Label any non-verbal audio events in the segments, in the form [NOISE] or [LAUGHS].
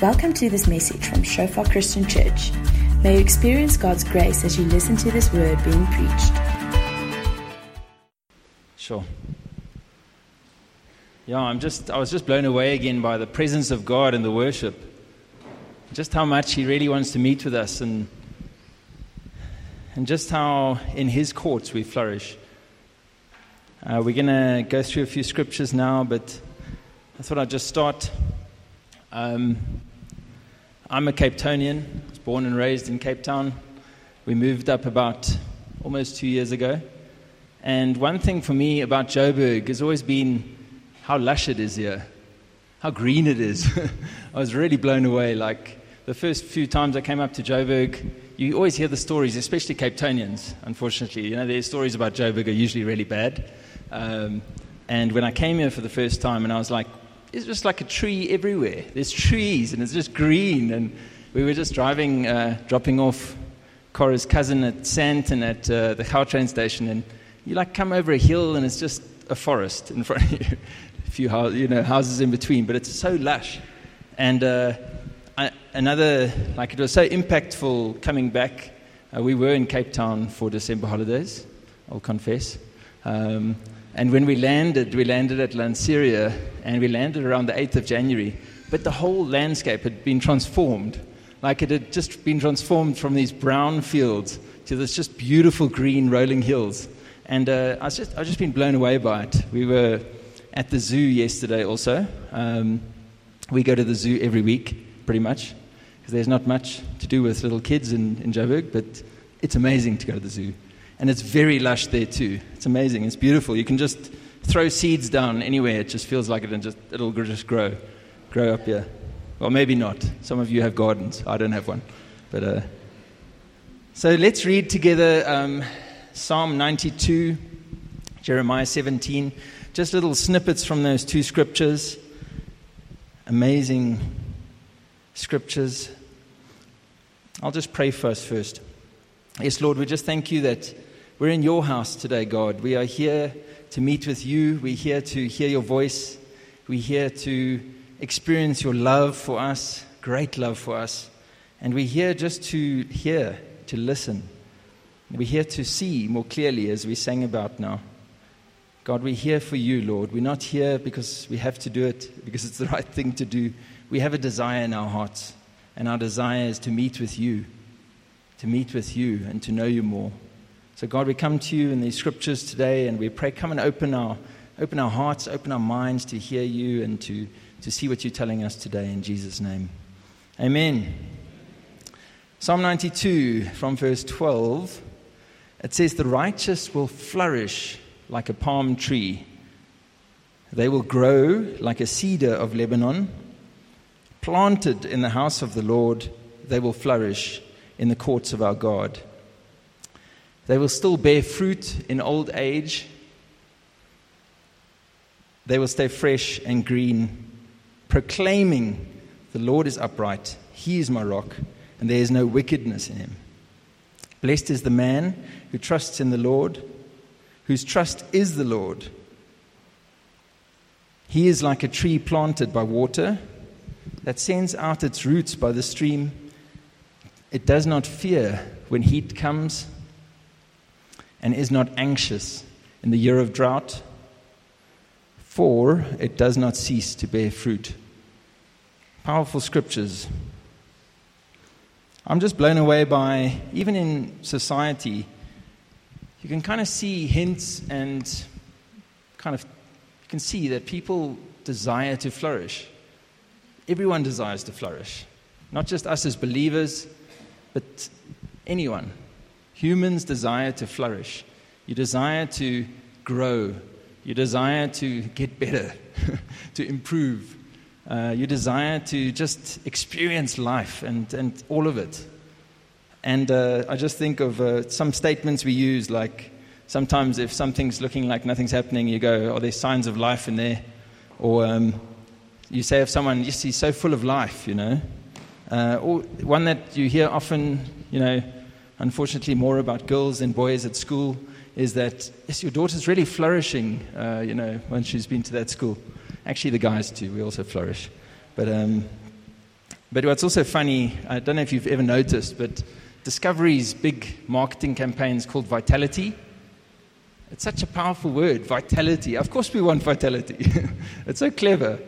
Welcome to this message from Shofar Christian Church. May you experience God's grace as you listen to this word being preached. Sure. Yeah, I'm just I was just blown away again by the presence of God in the worship. Just how much he really wants to meet with us and and just how in his courts we flourish. Uh, we're going to go through a few scriptures now, but I thought I'd just start. Um, I'm a Capetonian. I was born and raised in Cape Town. We moved up about almost two years ago. And one thing for me about Joburg has always been how lush it is here, how green it is. [LAUGHS] I was really blown away. Like the first few times I came up to Joburg, you always hear the stories, especially Capetonians, unfortunately. You know, their stories about Joburg are usually really bad. Um, and when I came here for the first time, and I was like, it's just like a tree everywhere. There's trees, and it's just green. And we were just driving, uh, dropping off Cora's cousin at Sandton at uh, the Gautrain station, and you like come over a hill, and it's just a forest in front of [LAUGHS] you, a few you know, houses in between, but it's so lush. And uh, I, another, like it was so impactful coming back. Uh, we were in Cape Town for December holidays, I'll confess. Um, and when we landed, we landed at Lanseria, and we landed around the 8th of January. But the whole landscape had been transformed. Like it had just been transformed from these brown fields to this just beautiful green rolling hills. And uh, I, was just, I've just been blown away by it. We were at the zoo yesterday also. Um, we go to the zoo every week, pretty much, because there's not much to do with little kids in, in Joburg, but it's amazing to go to the zoo. And it's very lush there too. It's amazing. It's beautiful. You can just throw seeds down anywhere. It just feels like it and just, it'll just grow, grow up here. Well, maybe not. Some of you have gardens. I don't have one. But uh, so let's read together um, Psalm 92, Jeremiah 17. Just little snippets from those two scriptures. Amazing scriptures. I'll just pray first. First, yes, Lord, we just thank you that we're in your house today, God. We are here to meet with you. We're here to hear your voice. We're here to experience your love for us, great love for us. And we're here just to hear, to listen. We're here to see more clearly as we sang about now. God, we're here for you, Lord. We're not here because we have to do it, because it's the [LAUGHS] right thing to do. We have a desire in our hearts, and our desire is to meet with you, to meet with you and to know you more. So, God, we come to you in these scriptures today and we pray, come and open our, open our hearts, open our minds to hear you and to, to see what you're telling us today in Jesus' name. Amen. Psalm 92 from verse 12, it says, The righteous will flourish like a palm tree. They will grow like a cedar of Lebanon. Planted in the house of the Lord, they will flourish in the courts of our God. They will still bear fruit in old age. They will stay fresh and green, proclaiming, The Lord is upright, He is my rock, and there is no wickedness in him. Blessed is the man who trusts in the Lord, whose trust is the Lord. He is like a tree planted by water that sends out its roots by the stream. It does not fear when heat comes and is not anxious in the year of drought, for it does not cease to bear fruit. Powerful scriptures. I'm just blown away by, even in society, you can kind of see hints and kind of, you can see that people desire to flourish. Everyone desires to flourish. Not just us as believers, but anyone. Humans desire to flourish. You desire to grow. You desire to get better, [LAUGHS] to improve. Uh, you desire to just experience life and, and all of it. And uh, I just think of uh, some statements we use, like sometimes if something's looking like nothing's happening, you go, Are there signs of life in there? Or um, you say of someone, Yes, he's so full of life, you know. Uh, or one that you hear often, you know, unfortunately more about girls than boys at school is that yes, your daughter's really flourishing, uh, you know, once she's been to that school. Actually, the guys too, we also flourish. But um, But what's also funny, I don't know if you've ever noticed, but Discovery's big marketing campaign is called Vitality. It's such a powerful word, vitality. Of course, we want vitality. [LAUGHS] it's so clever.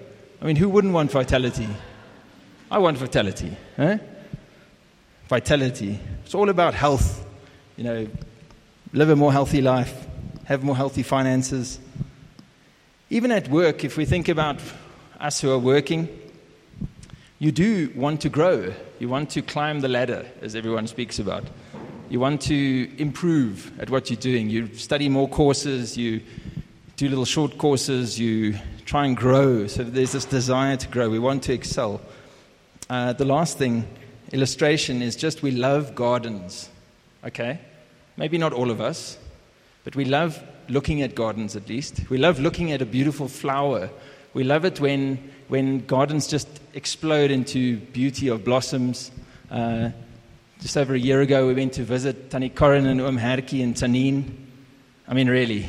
I mean, who wouldn't want vitality? I want vitality. Eh? Vitality. It's all about health. You know, live a more healthy life, have more healthy finances. Even at work, if we think about us who are working, you do want to grow. You want to climb the ladder, as everyone speaks about. You want to improve at what you're doing. You study more courses, you do little short courses, you try and grow. So there's this desire to grow. We want to excel. Uh, the last thing, illustration, is just we love gardens. Okay? Maybe not all of us, but we love looking at gardens at least. We love looking at a beautiful flower. We love it when, when gardens just explode into beauty of blossoms. Uh, just over a year ago, we went to visit Tannie Corin and Um Herkie in Tzaneen. I mean, really,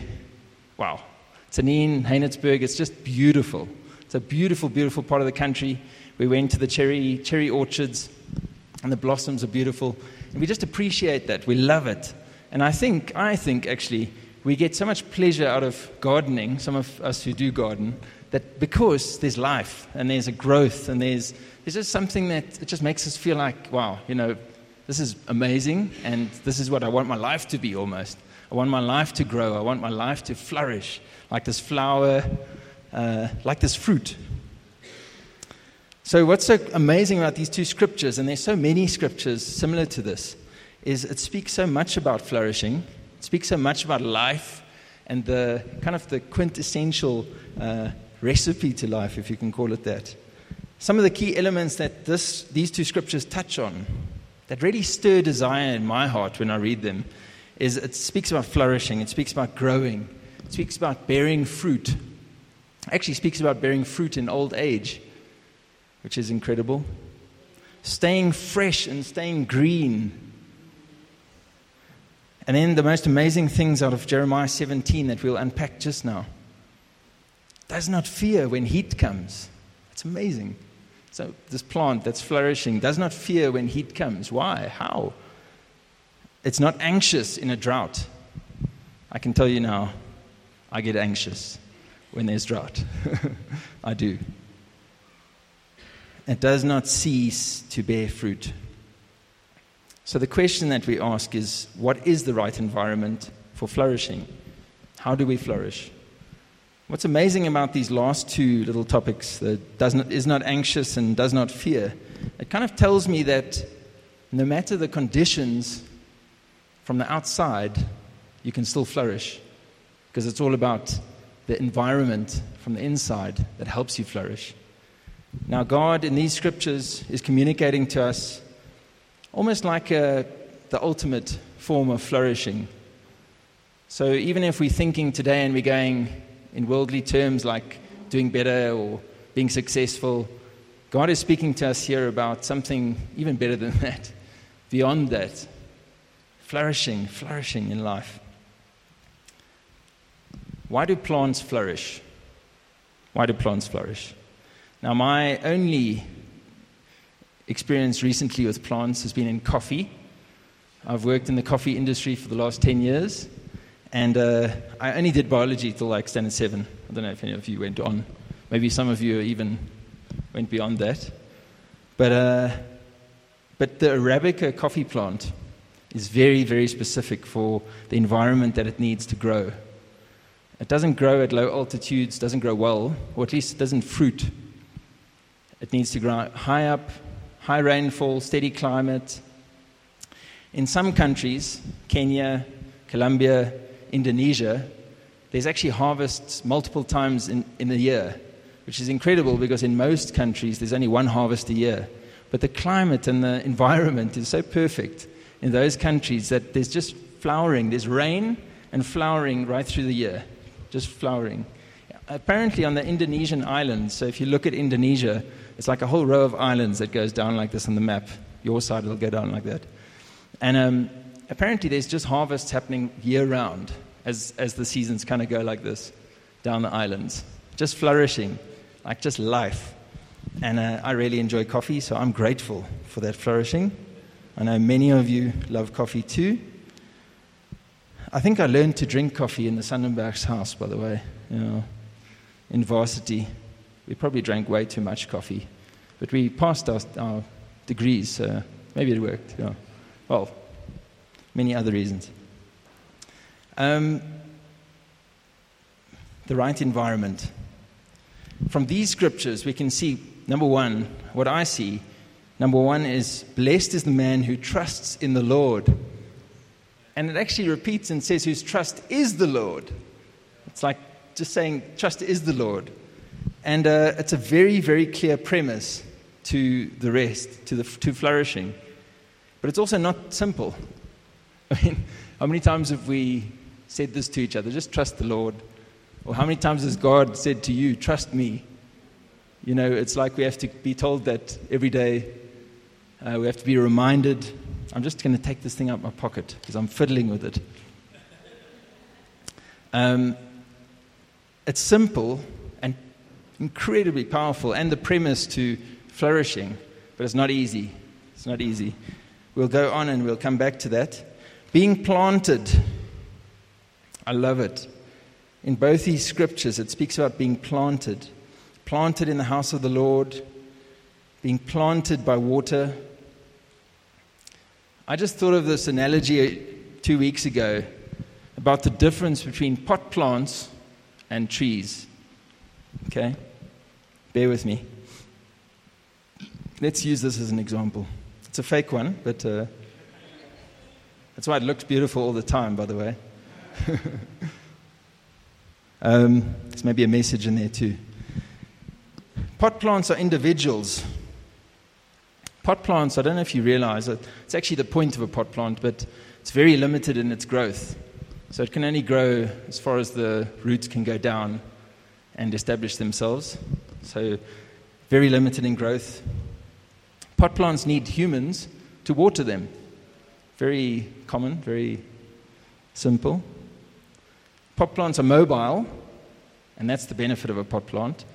wow. Tzaneen, Haenertsburg, it's just beautiful. It's a beautiful, beautiful part of the country. We went to the cherry, cherry orchards, and the blossoms are beautiful. And we just appreciate that. We love it. And I think, I think actually, we get so much pleasure out of gardening, some of us who do garden, that because there's life and there's a growth and there's, there's just something that it just makes us feel like, wow, you know, this is amazing, and this is what I want my life to be almost. I want my life to grow. I want my life to flourish like this flower, uh, like this fruit. So, what's so amazing about these two scriptures, and there's so many scriptures similar to this, is it speaks so much about flourishing, it speaks so much about life, and the kind of the quintessential uh, recipe to life, if you can call it that. Some of the key elements that this, these two scriptures touch on that really stir desire in my heart when I read them is it speaks about flourishing, it speaks about growing, it speaks about bearing fruit. It actually speaks about bearing fruit in old age, which is incredible. Staying fresh and staying green. And then the most amazing things out of Jeremiah 17 that we'll unpack just now. Does not fear when heat comes. It's amazing. So, this plant that's flourishing does not fear when heat comes. Why? How? It's not anxious in a drought. I can tell you now, I get anxious when there's drought. [LAUGHS] I do. It does not cease to bear fruit. So, the question that we ask is what is the right environment for flourishing? How do we flourish? What's amazing about these last two little topics, that does not, is not anxious and does not fear, it kind of tells me that no matter the conditions from the outside, you can still flourish. Because it's all about the environment from the inside that helps you flourish. Now, God in these scriptures is communicating to us almost like a, the ultimate form of flourishing. So, even if we're thinking today and we're going, in worldly terms like doing better or being successful. God is speaking to us here about something even better than [LAUGHS] that, beyond that. Flourishing, flourishing in life. Why do plants flourish? Why do plants flourish? Now, my only experience recently with plants has been in coffee. I've worked in the coffee industry for the last 10 years. And uh, I only did biology till like standard seven. I don't know if any of you went on. Maybe some of you even went beyond that. But, uh, but the Arabica coffee plant is very, very specific for the environment that it needs to grow. It doesn't grow at low altitudes, doesn't grow well, or at least it doesn't fruit. It needs to grow high up, high rainfall, steady climate. In some countries, Kenya, Colombia, Indonesia, there's actually harvests multiple times in, in a year, which is incredible because in most countries there's only one harvest a year. But the climate and the environment is so perfect in those countries that there's just flowering. There's rain and flowering right through the year, just flowering. Apparently, on the Indonesian islands, so if you look at Indonesia, it's like a whole row of islands that goes down like this on the map. Your side will go down like that. And um, apparently there's just harvests happening year round as, as the seasons kind of go like this down the islands. Just flourishing, like just life. And uh, I really enjoy coffee, so I'm grateful for that flourishing. I know many of you love coffee too. I think I learned to drink coffee in the Sonnenberg's house, by the way, you know, in varsity. We probably drank way too much coffee, but we passed our, our degrees, so maybe it worked. Yeah. Well, many other reasons. Um, the right environment. From these scriptures, we can see number one, what I see, number one is blessed is the man who trusts in the Lord. And it actually repeats and says, whose trust is the Lord. It's like just saying, trust is the Lord. And uh, it's a very, very clear premise to the rest, to, the, to flourishing. But it's also not simple. [LAUGHS] I mean, how many times have we said this to each other? Just trust the Lord. Or how many times has God said to you, trust me? You know, it's like we have to be told that every day. Uh, we have to be reminded. I'm just going to take this thing out of my pocket because I'm fiddling with it. Um, it's simple and incredibly powerful, and the premise to flourishing, but it's not easy. It's not easy. We'll go on and we'll come back to that. Being planted. I love it. In both these scriptures, it speaks about being planted. Planted in the house of the Lord, being planted by water. I just thought of this analogy uh, two weeks ago about the difference between pot plants and trees. Okay? Bear with me. Let's use this as an example. It's a fake one, but uh, that's why it looks beautiful all the time, by the way. [LAUGHS] um, there's maybe a message in there too. Pot plants are individuals. Pot plants, I don't know if you realize it, it's actually the point of a pot plant, but it's very limited in its growth. So it can only grow as far as the roots can go down and establish themselves. So very limited in growth. Pot plants need humans to water them. Very common, very simple. Pot plants are mobile, and that's the benefit of a pot plant.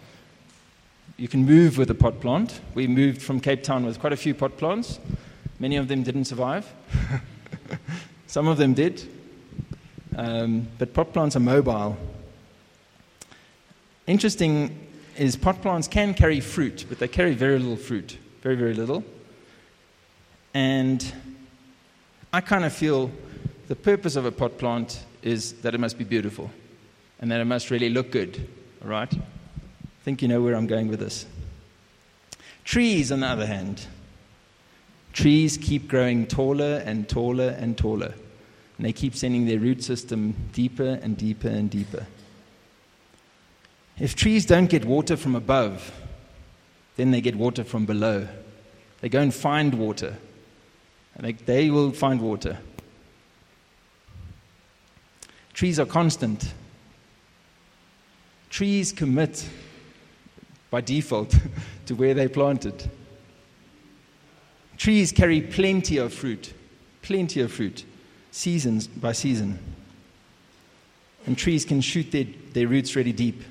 You can move with a pot plant. We moved from Cape Town with quite a few pot plants. Many of them didn't survive. [LAUGHS] Some of them did. Um, but pot plants are mobile. Interesting is pot plants can carry fruit, but they carry very little fruit very, very little. And I kind of feel the purpose of a pot plant is that it must be beautiful and that it must really look good, all right? I think you know where I'm going with this. Trees, on the other hand, trees keep growing taller and taller and taller. And they keep sending their root system deeper and deeper and deeper. If trees don't get water from above, then they get water from below. They go and find water. And they, they will find water. Trees are constant. Trees commit by default [LAUGHS] to where they planted. Trees carry plenty of fruit, plenty of fruit, seasons by season. And trees can shoot their, their roots really deep.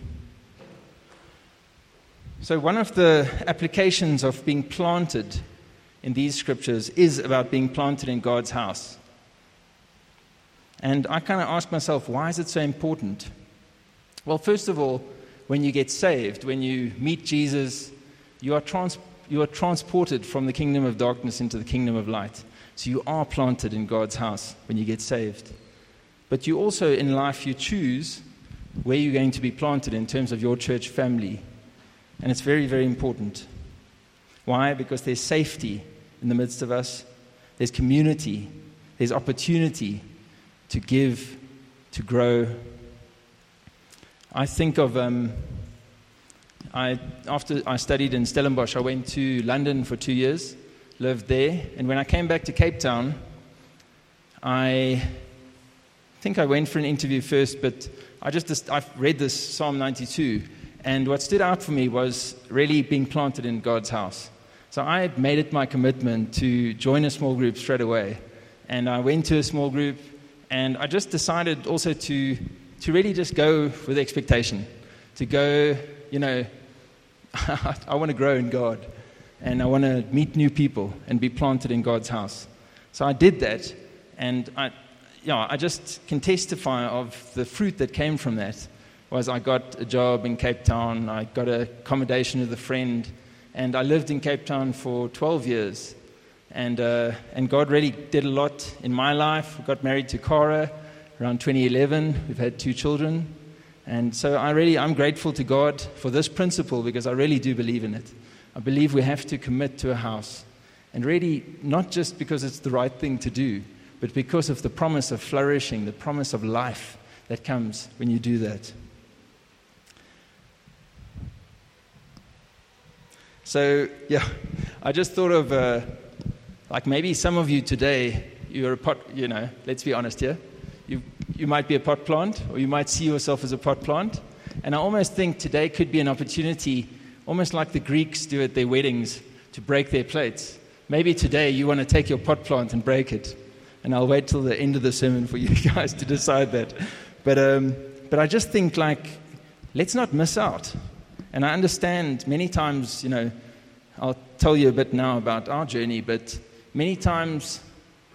So, one of the applications of being planted in these scriptures is about being planted in God's house. And I kind of ask myself, why is it so important? Well, first of all, when you get saved, when you meet Jesus, you are, trans- you are transported from the kingdom of darkness into the kingdom of light. So you are planted in God's house when you get saved. But you also, in life, you choose where you're going to be planted in terms of your church family, and it's very, very important. Why? Because there's safety in the midst of us, there's community, there's opportunity to give, to grow. I think of, um, I, after I studied in Stellenbosch, I went to London for two years, lived there, and when I came back to Cape Town, I think I went for an interview first, but I just I read this Psalm 92 and what stood out for me was really being planted in God's house. So I made it my commitment to join a small group straight away. And I went to a small group, and I just decided also to, to really just go with expectation. To go, you know, [LAUGHS] I want to grow in God and I want to meet new people and be planted in God's house. So I did that, and I, yeah, I just can testify of the fruit that came from that. Was I got a job in Cape Town, I got accommodation with a friend, and I lived in Cape Town for 12 years. And, uh, and God really did a lot in my life. I got married to Cara around 2011. We've had two children. And so I really, I'm grateful to God for this principle because I really do believe in it. I believe we have to commit to a house. And really, not just because it's the right thing to do, but because of the promise of flourishing, the promise of life that comes when you do that. So, yeah, I just thought of uh, like maybe some of you today, you're a pot, you know, let's be honest here. You, you might be a pot plant, or you might see yourself as a pot plant. And I almost think today could be an opportunity, almost like the Greeks do at their weddings, to break their plates. Maybe today you want to take your pot plant and break it. And I'll wait till the end of the sermon for you [LAUGHS] guys to decide that. But, um, but I just think, like, let's not miss out. And I understand many times, you know, I'll tell you a bit now about our journey, but many times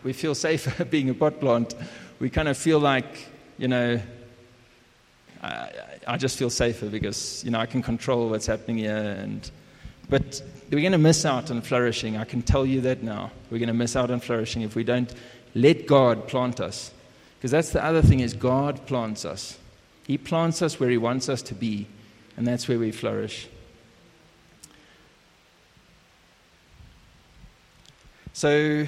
we feel safer [LAUGHS] being a pot plant. We kind of feel like, you know, I, I, just feel safer because, you know, I can control what's happening here. And, but we're going to miss out on flourishing. I can tell you that now. We're going to miss out on flourishing if we don't let God plant us. Because that's the other thing is God plants us. He plants us where he wants us to be, and that's where we flourish. So,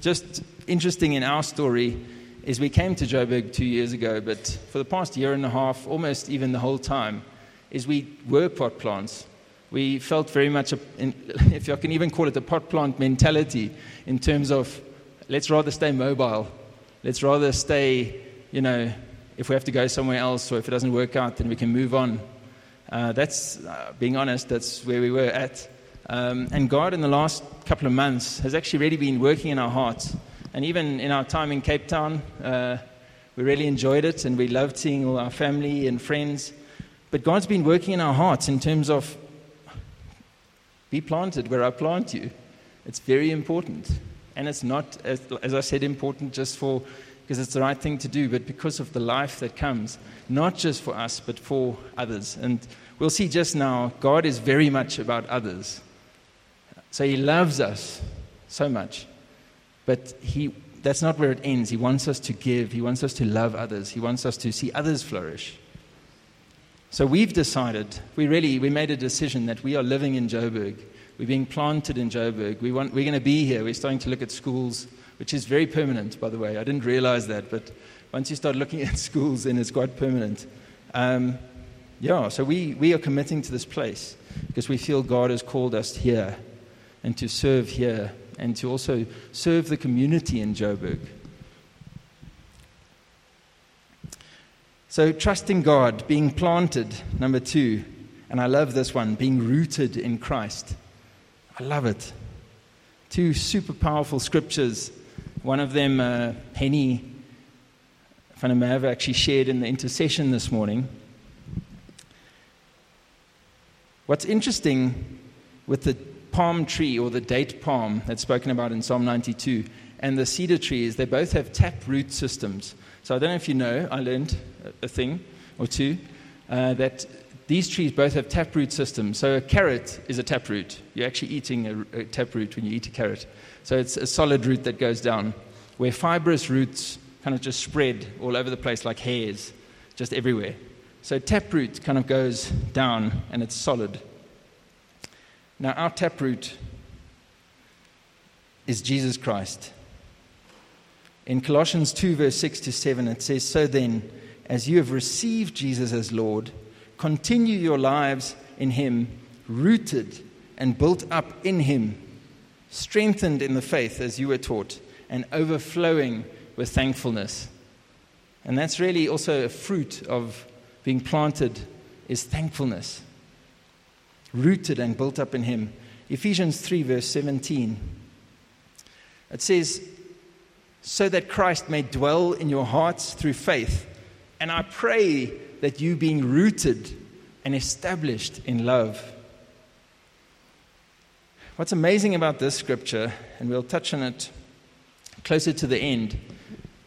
just interesting in our story is we came to Joburg two years ago, but for the past year and a half, almost even the whole time, is we were pot plants. We felt very much, in, [LAUGHS] if I can even call it a pot plant mentality, in terms of let's rather stay mobile. Let's rather stay, you know, if we have to go somewhere else or if it doesn't work out, then we can move on. Uh, that's, uh, being honest, that's where we were at. Um, and God, in the last couple of months, has actually really been working in our hearts. And even in our time in Cape Town, uh, we really enjoyed it and we loved seeing all our family and friends. But God's been working in our hearts in terms of be planted where I plant you. It's very important. And it's not, as, as I said, important just for because it's the right thing to do, but because of the life that comes, not just for us, but for others. And we'll see just now, God is very much about others. So he loves us so much. But he, that's not where it ends. He wants us to give, he wants us to love others, he wants us to see others flourish. So we've decided, we really, we made a decision that we are living in Joburg. We're being planted in Joburg. We want, we're going to be here. We're starting to look at schools, which is very permanent, by the way. I didn't realize that, but once you start looking [LAUGHS] at schools, then it's quite permanent. Um, yeah, so we, we are committing to this place because we feel God has called us here and to serve here and to also serve the community in Joburg. So, trusting God, being planted, number two. And I love this one, being rooted in Christ. I love it. Two super powerful scriptures. One of them, uh, van der actually shared in the intercession this morning. What's interesting with the palm tree or the date palm that's spoken about in Psalm 92 and the cedar trees, they both have tap root systems. So I don't know if you know, I learned a thing or two uh, that these trees both have taproot systems. So a carrot is a taproot. You're actually eating a, a taproot when you eat a carrot. So it's a solid root that goes down, where fibrous roots kind of just spread all over the place like hairs, just everywhere. So taproot kind of goes down and it's solid. Now, our taproot is Jesus Christ. In Colossians 2, verse 6 to 7, it says, So then, as you have received Jesus as Lord, continue your lives in Him, rooted and built up in Him, strengthened in the faith as you were taught, and overflowing with thankfulness. And that's really also a fruit of being planted, is thankfulness rooted and built up in Him. Ephesians 3, verse 17. It says, So that Christ may dwell in your hearts through faith. And I pray that you, being rooted and established in love, what's amazing about this scripture, and we'll touch on it closer to the end,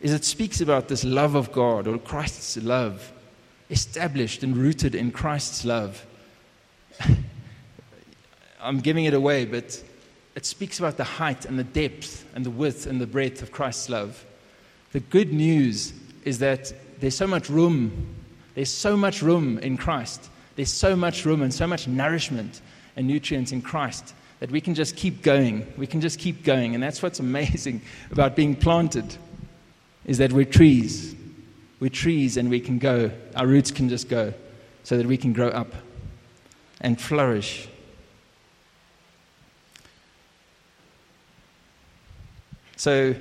is it speaks about this love of God or Christ's love, established and rooted in Christ's love. [LAUGHS] I'm giving it away, but it speaks about the height and the depth and the width and the breadth of Christ's love. The good news is that there's so much room. There's so much room in Christ. There's so much room and so much nourishment and nutrients in Christ that we can just keep going. We can just keep going. And that's what's [LAUGHS] amazing about being planted is that we're trees. We're trees and we can go. Our roots can just go so that we can grow up and flourish. So,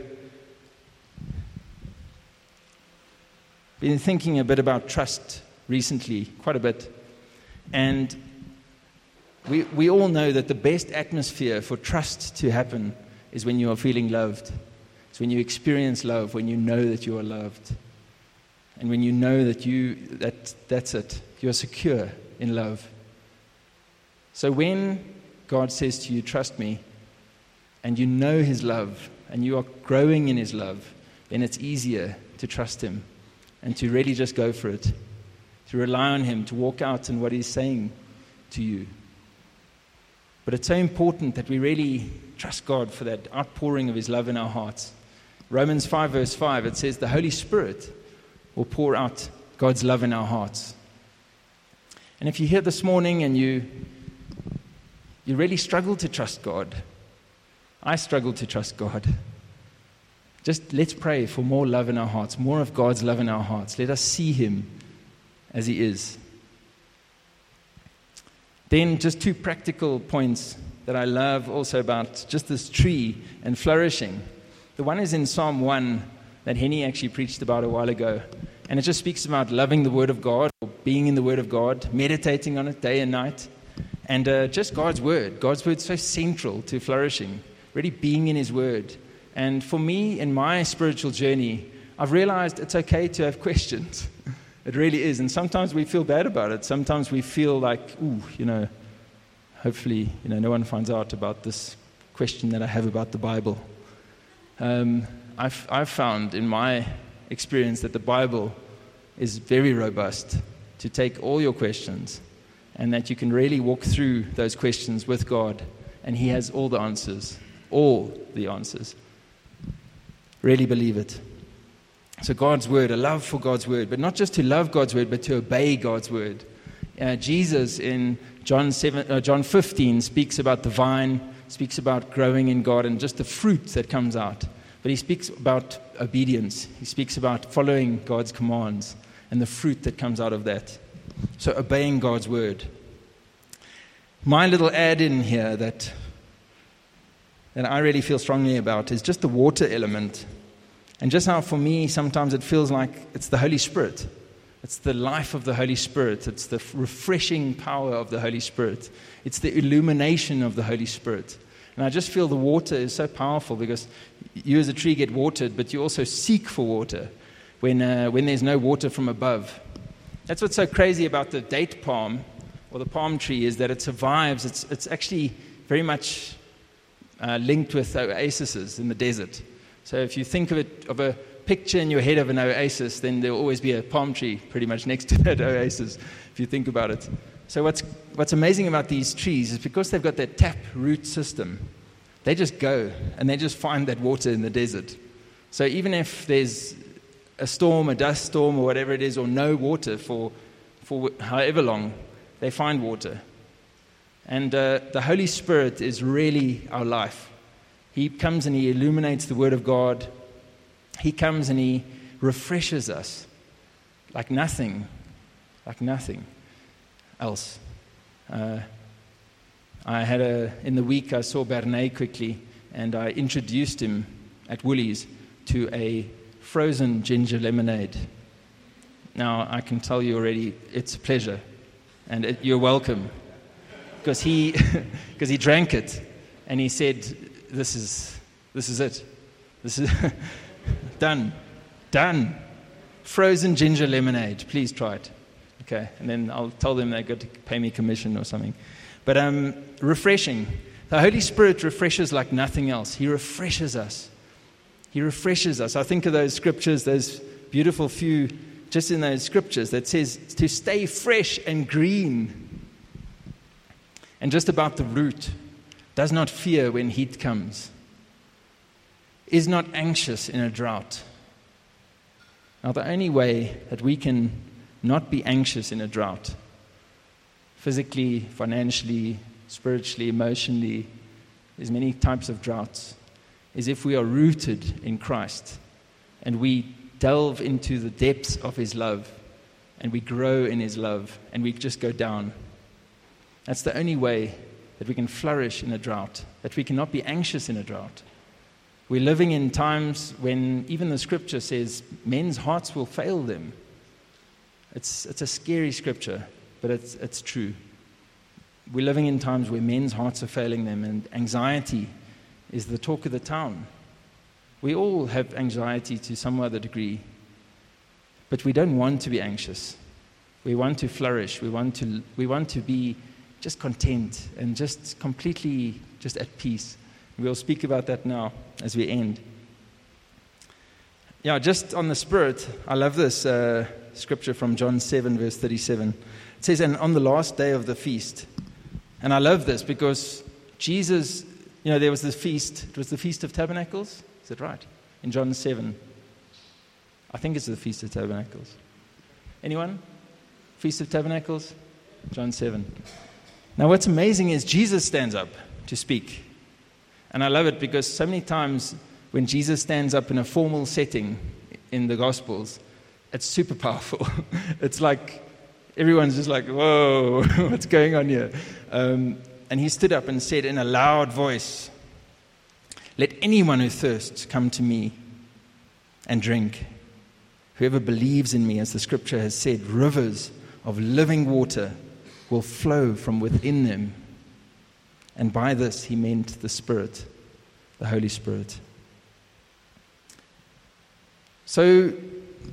been thinking a bit about trust recently, quite a bit. And we, we all know that the best atmosphere for trust to happen is when you are feeling loved. It's when you experience love, when you know that you are loved. And when you know that you that that's it. You're secure in love. So when God says to you, trust me, and you know his love, and you are growing in his love, then it's easier to trust him and to really just go for it, to rely on him, to walk out in what he's saying to you. But it's so important that we really trust God for that outpouring of His love in our hearts. Romans 5, verse 5, it says, The Holy Spirit will pour out God's love in our hearts. And if you're here this morning and you, you really struggle to trust God, I struggle to trust God. Just let's pray for more love in our hearts, more of God's love in our hearts. Let us see Him as He is. Then, just two practical points that I love also about just this tree and flourishing. The one is in Psalm 1 that Henny actually preached about a while ago. And it just speaks about loving the Word of God, or being in the Word of God, meditating on it day and night. And uh, just God's Word. God's Word is so central to flourishing, really being in His Word. And for me, in my spiritual journey, I've realized it's okay to have [LAUGHS] questions. It really is. And sometimes we feel bad about it. Sometimes we feel like, ooh, you know, hopefully, you know, no one finds out about this question that I have about the Bible. Um, I've, I've found in my experience that the Bible is very robust to take all your questions and that you can really walk through those questions with God and He has all the answers, all the answers. Really believe it. So, God's word, a love for God's word, but not just to love God's word, but to obey God's word. Uh, Jesus in John, 7, uh, John 15 speaks about the vine, speaks about growing in God and just the fruit that comes out. But he speaks about obedience, he speaks about following God's commands and the fruit that comes out of that. So, obeying God's word. My little add in here that, that I really feel strongly about is just the water element. And just how for me, sometimes it feels like it's the Holy Spirit. It's the life of the Holy Spirit. It's the refreshing power of the Holy Spirit. It's the illumination of the Holy Spirit. And I just feel the water is so powerful because you as a tree get watered, but you also seek for water when, uh, when there's no water from above. That's what's so crazy about the date palm or the palm tree is that it survives. It's, it's actually very much uh, linked with oases in the desert. So if you think of it of a picture in your head of an oasis, then there'll always be a palm tree pretty much [LAUGHS] next to that oasis, if you think about it. So what's, what's amazing about these trees is because they've got that tap root system, they just go and they just find that water in the desert. So even if there's a storm, a dust storm, or whatever it is, or no water for, for however long, they find water. And uh, the Holy Spirit is really our life. He comes and he illuminates the Word of God. He comes and he refreshes us like nothing, like nothing else. Uh, I had a, in the week, I saw Bernet quickly, and I introduced him at Woolies to a frozen ginger lemonade. Now, I can tell you already, it's a pleasure, and it, you're welcome. Because he, [LAUGHS] because he drank it, and he said, this is, this is it. This is [LAUGHS] done. Done. Frozen ginger lemonade. Please try it. Okay. And then I'll tell them they've got to pay me commission or something. But um, refreshing. The Holy Spirit refreshes like nothing else. He refreshes us. He refreshes us. I think of those scriptures, those beautiful few just in those scriptures that says to stay fresh and green. And just about the root does not fear when heat comes, is not anxious in a drought. Now, the only way that we can not be anxious in a drought, physically, financially, spiritually, emotionally, there's many types of droughts, is if we are rooted in Christ and we delve into the depths of His love and we grow in His love and we just go down. That's the only way that we can flourish in a drought, that we cannot be anxious in a drought. We're living in times when even the scripture says men's hearts will fail them. It's, it's a scary scripture, but it's, it's true. We're living in times where men's hearts are failing them, and anxiety is the talk of the town. We all have anxiety to some other degree, but we don't want to be anxious. We want to flourish. We want to, we want to be just content and just completely just at peace. We'll speak about that now as we end. Yeah, just on the Spirit, I love this uh, scripture from John 7, verse 37. It says, And on the last day of the feast, and I love this because Jesus, you know, there was this feast. It was the Feast of Tabernacles. Is that right? In John 7. I think it's the Feast of Tabernacles. Anyone? Feast of Tabernacles? John 7. Now, what's amazing is Jesus stands up to speak. And I love it because so many times when Jesus stands up in a formal setting in the Gospels, it's super powerful. [LAUGHS] it's like everyone's just like, whoa, [LAUGHS] what's going on here? Um, and he stood up and said in a loud voice, Let anyone who thirsts come to me and drink. Whoever believes in me, as the scripture has said, rivers of living water will flow from within them. And by this, he meant the Spirit, the Holy Spirit. So,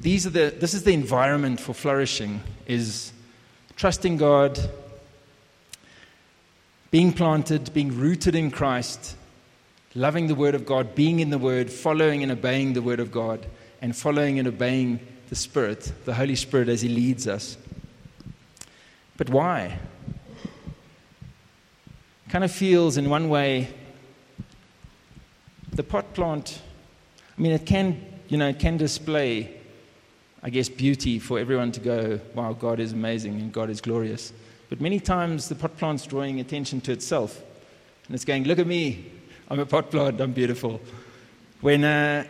these are the, this is the environment for flourishing is trusting God, being planted, being rooted in Christ, loving the Word of God, being in the Word, following and obeying the Word of God, and following and obeying the Spirit, the Holy Spirit, as He leads us. But why? Kind of feels, in one way, the pot plant, I mean, it can, you know, it can display I guess, beauty for everyone to go, wow, God is amazing and God is glorious. But many times the pot plant's drawing attention to itself. And it's going, look at me. I'm a pot plant. I'm beautiful. When uh,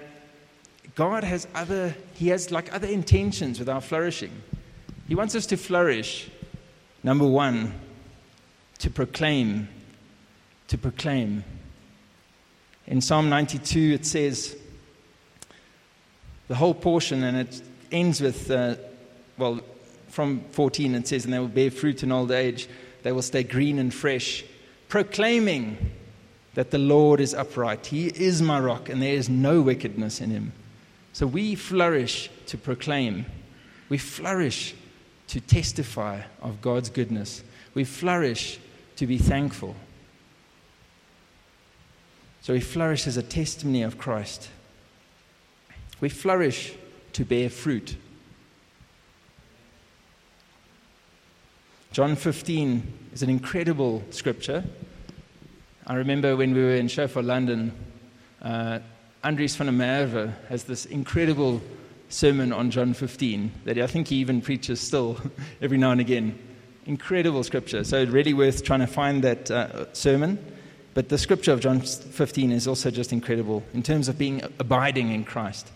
God has other, He has like other intentions with our flourishing. He wants us to flourish. Number one, to proclaim. To proclaim. In Psalm 92, it says, the whole portion, and it ends with, uh, well, from 14 it says, and they will bear fruit in old age. They will stay green and fresh, proclaiming that the Lord is upright. He is my rock, and there is no wickedness in him. So we flourish to proclaim. We flourish to testify of God's goodness. We flourish to be thankful. So we flourish as a testimony of Christ. We flourish to bear fruit. John 15 is an incredible scripture. I remember when we were in Shofar London, uh, Andries van der Merwe has this incredible sermon on John 15 that I think he even preaches still [LAUGHS] every now and again. Incredible scripture. So, really worth trying to find that uh, sermon. But the scripture of John 15 is also just incredible in terms of being abiding in Christ.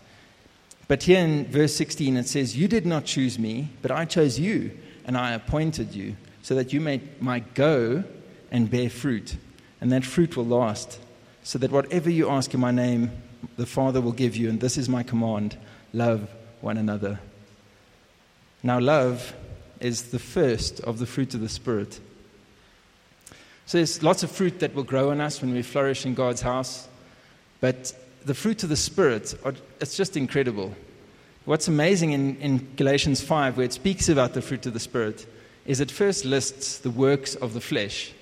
But here in verse 16 it says, You did not choose me, but I chose you, and I appointed you, so that you may, might go and bear fruit, and that fruit will last, so that whatever you ask in my name, the Father will give you, and this is my command love one another. Now, love is the first of the fruit of the Spirit. So, there's lots of fruit that will grow in us when we flourish in God's house, but the fruit of the Spirit, are, it's just incredible. What's amazing in, in Galatians 5, where it speaks about the fruit of the Spirit, is it first lists the works of the flesh.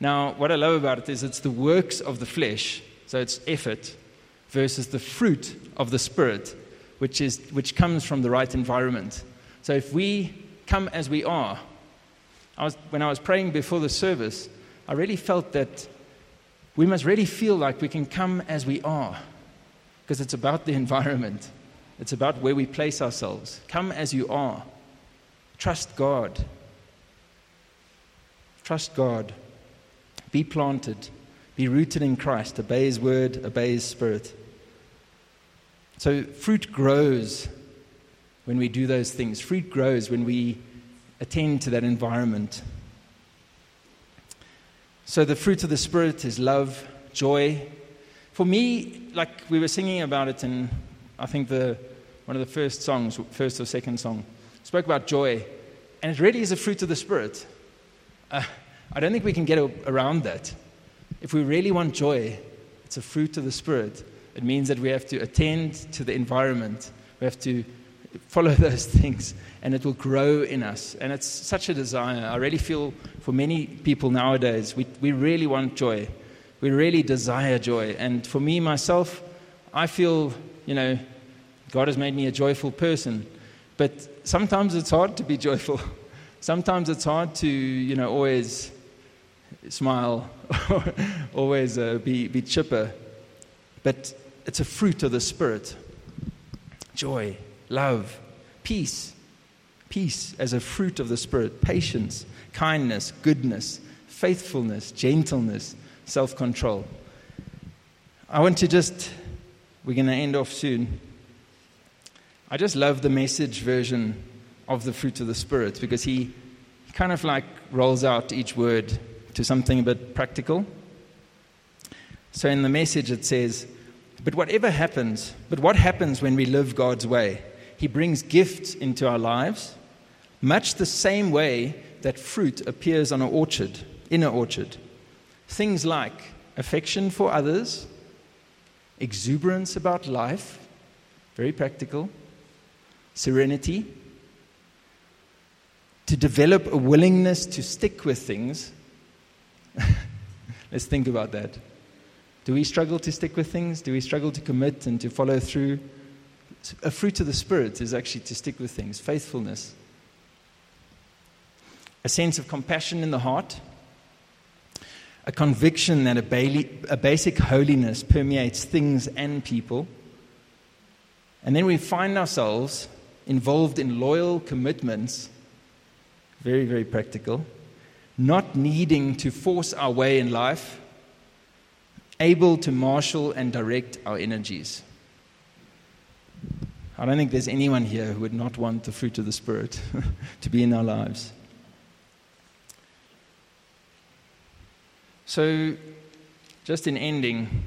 Now, what I love about it is it's the works of the flesh, so it's effort, versus the fruit of the Spirit, which, is, which comes from the right environment. So if we come as we are, I was, when I was praying before the service, I really felt that we must really feel like we can come as we are because it's about the [LAUGHS] environment, it's about where we place ourselves. Come as you are. Trust God. Trust God. Be planted. Be rooted in Christ. Obey His word. Obey His spirit. So, fruit grows when we do those things. Fruit grows when we attend to that environment. So, the fruit of the Spirit is love, joy. For me, like we were singing about it in, I think, the, one of the first songs, first or second song, spoke about joy. And it really is a fruit of the Spirit. Uh, I don't think we can get around that. If we really want joy, it's a fruit of the Spirit. It means that we have to attend to the environment. We have to follow [LAUGHS] those things, and it will grow in us. And it's such a desire. I really feel for many people nowadays, we, we really want joy. We really desire joy. And for me, myself, I feel, you know, God has made me a joyful person. But sometimes it's hard to be [LAUGHS] joyful. Sometimes it's hard to, you know, always smile, [LAUGHS] always uh, be, be chipper. But it's a fruit of the Spirit joy, love, peace. Peace as a fruit of the Spirit, patience, kindness, goodness, faithfulness, gentleness, self control. I want to just, we're going to end off soon. I just love the message version of the fruit of the Spirit because he, he kind of like rolls out each word to something a bit practical. So in the message it says, But whatever happens, but what happens when we live God's way? He brings gifts into our lives, much the same way that fruit appears on an orchard, in an orchard. Things like affection for others, exuberance about life, very practical, serenity, to develop a willingness to stick with things. [LAUGHS] Let's think about that. Do we struggle to stick with things? Do we struggle to commit and to follow through? a fruit of the Spirit is actually to stick with things, faithfulness, a sense of compassion in the heart, a conviction that a, a basic holiness permeates things and people. And then we find ourselves involved in loyal commitments, very, very practical, not needing to force our way in life, able to marshal and direct our energies. I don't think there's anyone here who would not want the fruit of the Spirit [LAUGHS] to be in our lives. So, just in ending,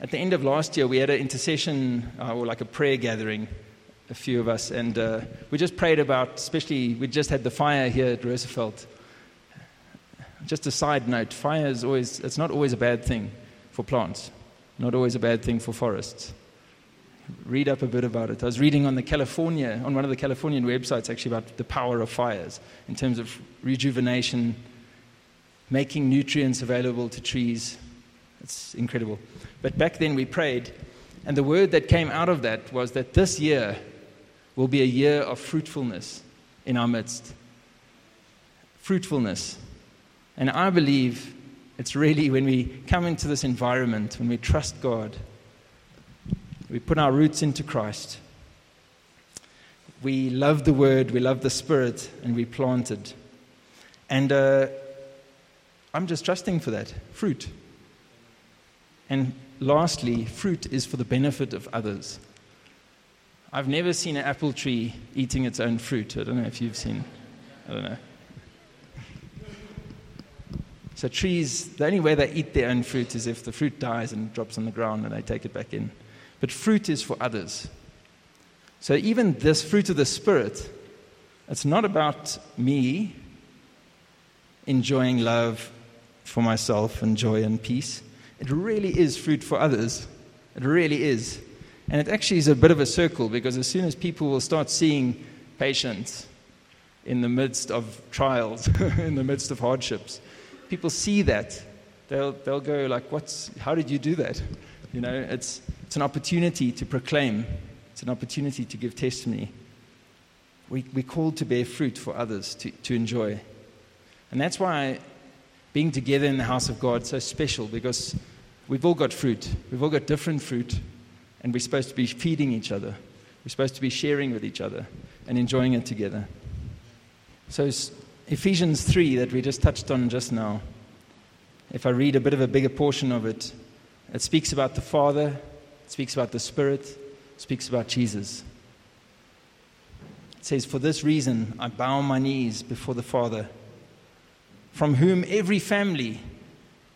at the end of last year, we had an intercession uh, or like a prayer gathering, a few of us, and uh, we just prayed about, especially, we just had the fire here at Roosevelt. Just a side note fire is always, it's not always a bad thing for plants, not always a bad thing for forests read up a bit about it. I was reading on the California, on one of the Californian websites actually about the power of fires in terms of rejuvenation, making nutrients available to trees. It's incredible. But back then we prayed, and the word that came out of that was that this year will be a year of fruitfulness in our midst. Fruitfulness. And I believe it's really when we come into this environment, when we trust God, we put our roots into Christ. We love the Word, we love the Spirit, and we planted. And uh, I'm just trusting for that fruit. And lastly, fruit is for the benefit of others. I've never seen an apple tree eating its own fruit. I don't know if you've seen. I don't know. So, trees, the only way they eat their own fruit is if the fruit dies and drops on the ground and they take it back in but fruit is for others. So even this fruit of the Spirit, it's not about me enjoying love for myself and joy and peace. It really is fruit for others. It really is. And it actually is a bit of a circle because as soon as people will start seeing patience in the midst of trials, [LAUGHS] in the midst of hardships, people see that, they'll, they'll go like, What's, how did you do that? You know, it's, it's an opportunity to proclaim. It's an opportunity to give testimony. We, we're called to bear fruit for others to, to enjoy. And that's why being together in the house of God is so special because we've all got fruit. We've all got different fruit, and we're supposed to be feeding each other. We're supposed to be sharing with each other and enjoying it together. So, Ephesians 3, that we just touched on just now, if I read a bit of a bigger portion of it, it speaks about the Father, it speaks about the Spirit, it speaks about Jesus. It says, For this reason I bow my knees before the Father, from whom every family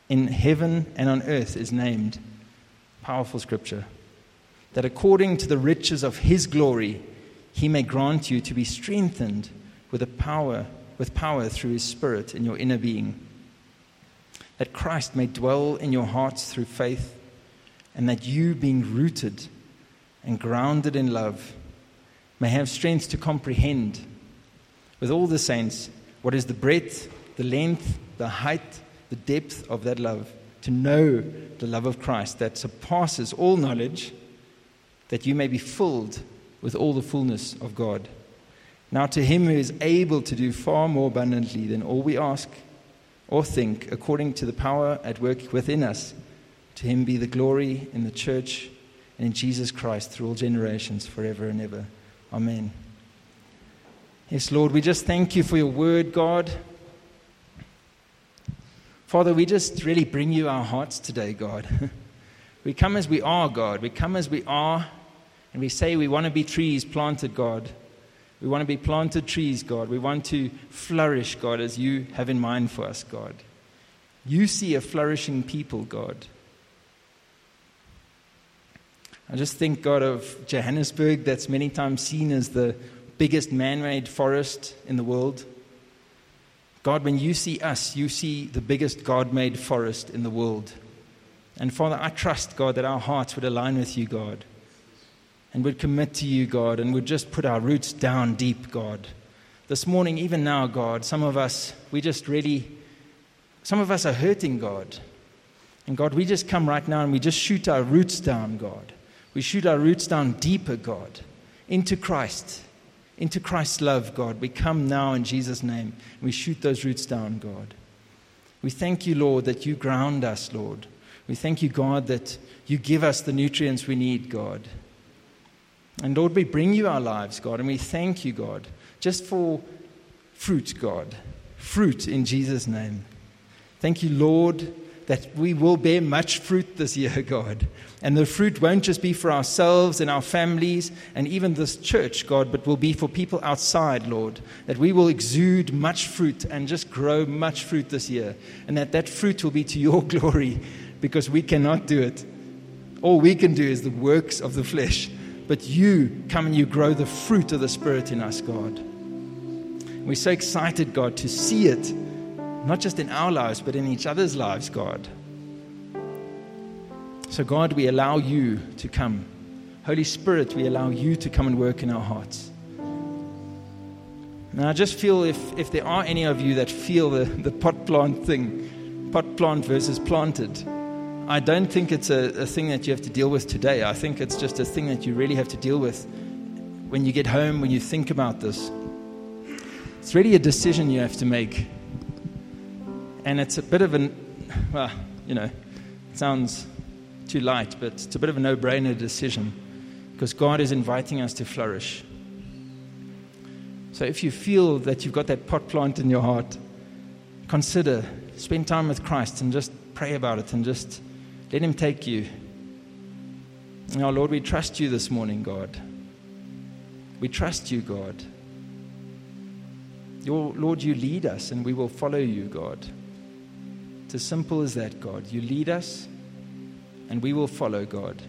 in heaven and on earth is named. Powerful scripture. That according to the riches of his glory, he may grant you to be strengthened with a power with power through his spirit in your inner being. That Christ may dwell in your hearts through faith and that you being rooted and grounded in love may have strength to comprehend with all the saints what is the breadth the length the height the depth of that love to know the love of Christ that surpasses all knowledge that you may be filled with all the fullness of God now, to him who is able to do far more abundantly than all we ask or think, according to the power at work within us, to him be the glory in the church and in Jesus Christ through all generations, forever and ever. Amen. Yes, Lord, we just thank you for your word, God. Father, we just really bring you our hearts today, God. [LAUGHS] we come as we are, God. We come as we are, and we say we want to be trees planted, God we want to be planted trees, God. We want to flourish, God, as you have in mind for us, God. You see a flourishing people, God. I just think, God, of Johannesburg, that's many times seen as the biggest man made forest in the world. God, when you see us, you see the biggest God made forest in the world. And Father, I trust, God, that our hearts would align with you, God and would commit to you, God, and would just put our roots down deep, God. This morning, even now, God, some of us, we just really, some of us are hurting, God. And God, we just come right now and we just shoot our roots down, God. We shoot our roots down deeper, God, into Christ, into Christ's love, God. We come now in Jesus' name. And we shoot those roots down, God. We thank you, Lord, that you ground us, Lord. We thank you, God, that you give us the nutrients we need, God. And Lord, we bring you our lives, God, and we thank you, God, just for fruit, God. Fruit in Jesus' name. Thank you, Lord, that we will bear much fruit this year, [LAUGHS] God. And the fruit won't just be for ourselves and our families and even this church, God, but will be for people outside, Lord. That we will exude much fruit and just grow much fruit this year. And that that fruit will be to your [LAUGHS] glory because we cannot do it. All we can do is the works of the flesh but you come and you grow the fruit of the Spirit in us, God. We're so excited, God, to see it, not just in our lives, but in each other's lives, God. So, God, we allow you to come. Holy Spirit, we allow you to come and work in our hearts. Now, I just feel if, if there are any of you that feel the, the pot plant thing, pot plant versus planted, I don't think it's a, a thing that you have to deal with today. I think it's just a thing that you really have to deal with when you get home, when you think about this. It's really a decision you have to make. And it's a bit of an, well, you know, it sounds too light, but it's a bit of a no brainer decision because God is inviting us to flourish. So if you feel that you've got that pot plant in your heart, consider, spend time with Christ and just pray about it and just let Him take you. Now, Lord, we trust you this morning, God. We trust you, God. Your, Lord, you lead us and we will follow you, God. It's as simple as that, God. You lead us and we will follow, God.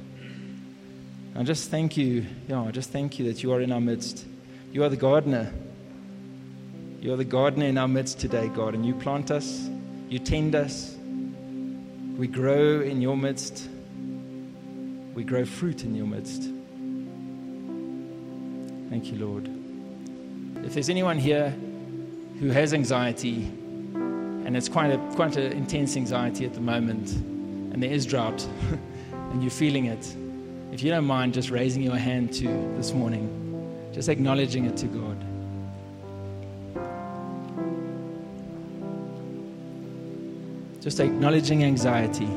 I just thank you. Yeah, I just thank you that you are in our midst. You are the gardener. You are the gardener in our midst today, God, and you plant us, you tend us, we grow in your midst. We grow fruit in your midst. Thank you, Lord. If there's anyone here who has anxiety and it's quite a quite an intense anxiety at the moment, and there is drought, [LAUGHS] and you're feeling it. If you don't mind just raising your hand to this morning, just acknowledging it to God. Just acknowledging anxiety.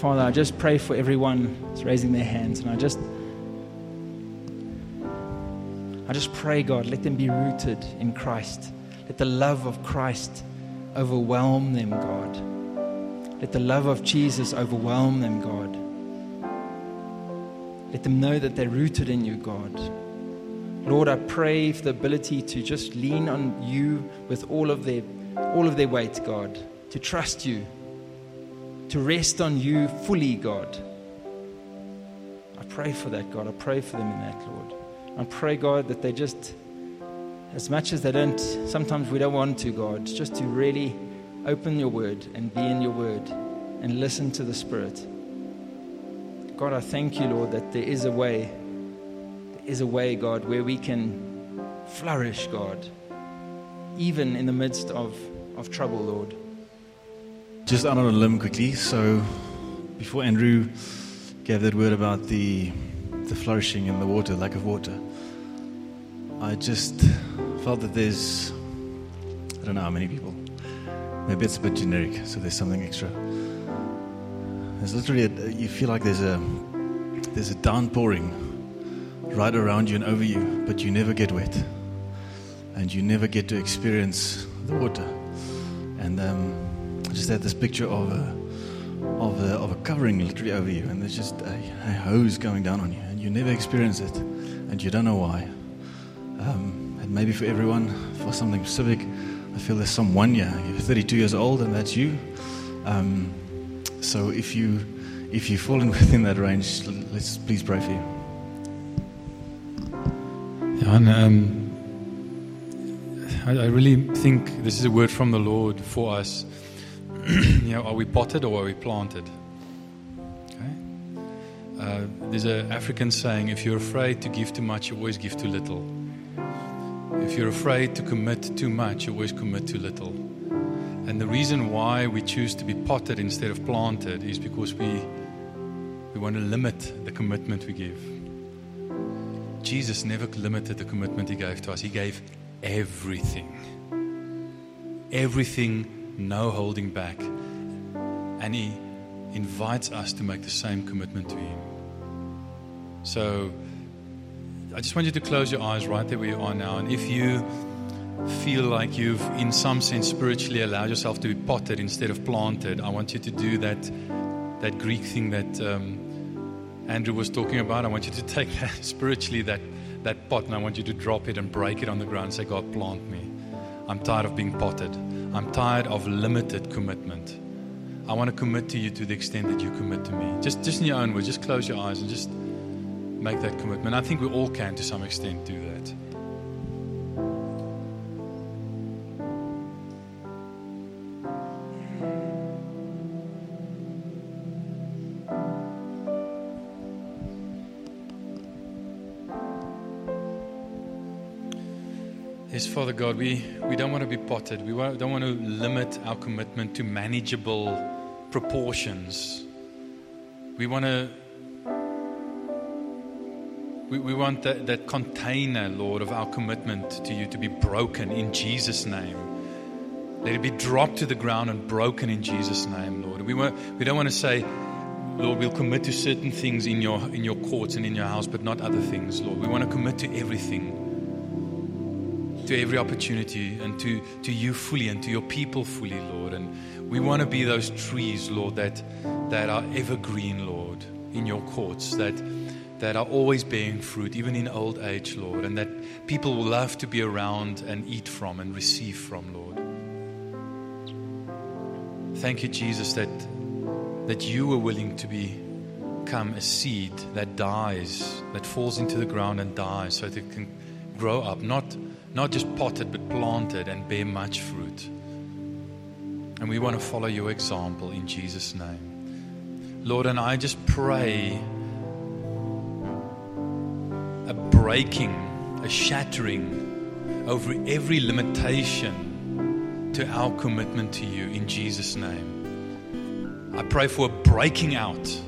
Father, I just pray for everyone who's raising their hands, and I just I just pray, God, let them be rooted in Christ. Let the love of Christ overwhelm them, God. Let the love of Jesus overwhelm them, God. Let them know that they're rooted in you, God. Lord, I pray for the ability to just lean on you with all of their all of their weight, God, to trust you, to rest on you fully, God. I pray for that, God. I pray for them in that, Lord. I pray, God, that they just, as much as they don't, sometimes we don't want to, God, just to really open your word and be in your word and listen to the Spirit. God, I thank you, Lord, that there is a way, is a way, God, where we can flourish, God, even in the midst of, of trouble, Lord. Just out on a limb quickly. So, before Andrew gave that word about the the flourishing in the water, lack of water, I just felt that there's I don't know how many people. Maybe it's a bit generic, so there's something extra. There's literally a, you feel like there's a there's a downpouring right around you and over you, but you never get wet, and you never get to experience the water. And um, I just had this picture of a of a, of a covering literally over you, and there's just a, a hose going down on you, and you never experience it, and you don't know why. Um, and maybe for everyone, for something specific, I feel there's someone here. You're 32 years old, and that's you. Um, so if you if you fall in [LAUGHS] within that range, let's please pray for you. And um, I, I really think this is a word from the Lord for us. [CLEARS THROAT] you know, are we potted or are we planted? Okay. Uh, there's an African saying: "If you're afraid to give too much, you always give too little. If you're afraid to commit too much, you always commit too little." And the reason why we choose to be potted instead of planted is because we we want to limit the commitment we give. Jesus never limited the commitment he gave to us. He gave everything. Everything, no holding back. And he invites us to make the same commitment to him. So I just want you to close your eyes right there where you are now. And if you feel like you've, in some sense, spiritually allowed yourself to be potted instead of planted, I want you to do that, that Greek thing that um, Andrew was talking about. I want you to take [LAUGHS] that spiritually, that, that pot, and I want you to drop it and break it on the ground and say, God, plant me. I'm tired of being potted. I'm tired of limited commitment. I want to commit to you to the extent that you commit to me. Just, just in your own words, just close your eyes and just make that commitment. I think we all can, to some extent, do that. Father God, we, we don't want to be potted. We don't want to limit our commitment to manageable proportions. We want to we, we want that, that container, Lord, of our commitment to you to be broken in Jesus' name. Let it be dropped to the ground and broken in Jesus' name, Lord. We, want, we don't want to say, Lord, we'll commit to certain things in your, in your courts and in your house, but not other things, Lord. We want to commit to everything to every opportunity and to, to you fully and to your people fully, Lord. And we want to be those trees, Lord, that, that are evergreen, Lord, in your courts, that, that are always bearing fruit, even in old age, Lord, and that people will love to be around and eat from and receive from, Lord. Thank you, Jesus, that, that you were willing to be become a seed that dies, that falls into the ground and dies, so that it can grow up, not not just potted, but planted and bear much fruit. And we want to follow your example in Jesus' name. Lord, and I just pray a breaking, a shattering over every limitation to our commitment to you in Jesus' name. I pray for a breaking out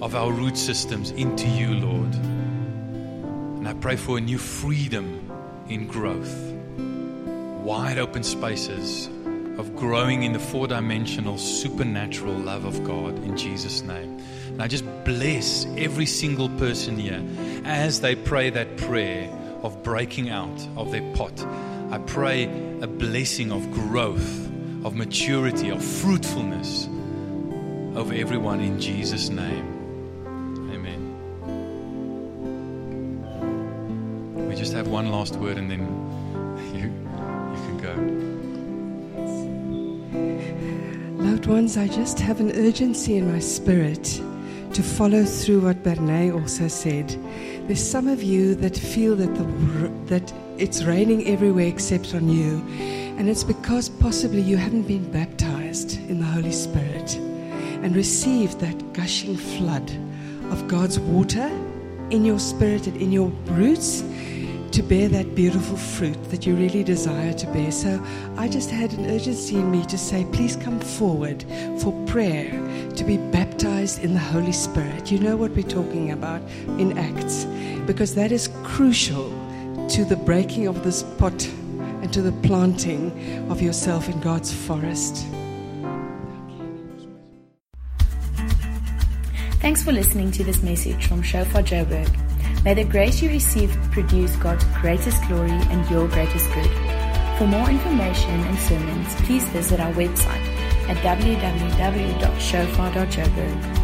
of our root systems into you, Lord. And I pray for a new freedom in growth, wide open spaces of growing in the four dimensional supernatural love of God in Jesus' name. And I just bless every single person here as they pray that prayer of breaking out of their pot. I pray a blessing of growth, of maturity, of fruitfulness over everyone in Jesus' name. Have one last word and then [LAUGHS] you, you can go. Loved ones, I just have an urgency in my spirit to follow through what Bernays also said. There's some of you that feel that the that it's raining everywhere except on you, and it's because possibly you haven't been baptized in the Holy Spirit and received that gushing flood of God's water in your spirit and in your roots to bear that beautiful fruit that you really desire to bear. So I just had an urgency in me to say, please come forward for prayer to be baptized in the Holy Spirit. You know what we're talking about in Acts, because that is crucial to the breaking of this pot and to the planting of yourself in God's forest. Thanks for listening to this message from Shofar Joburg. May the grace you receive produce God's greatest glory and your greatest good. For more information and sermons, please visit our website at www.shofar.joburg.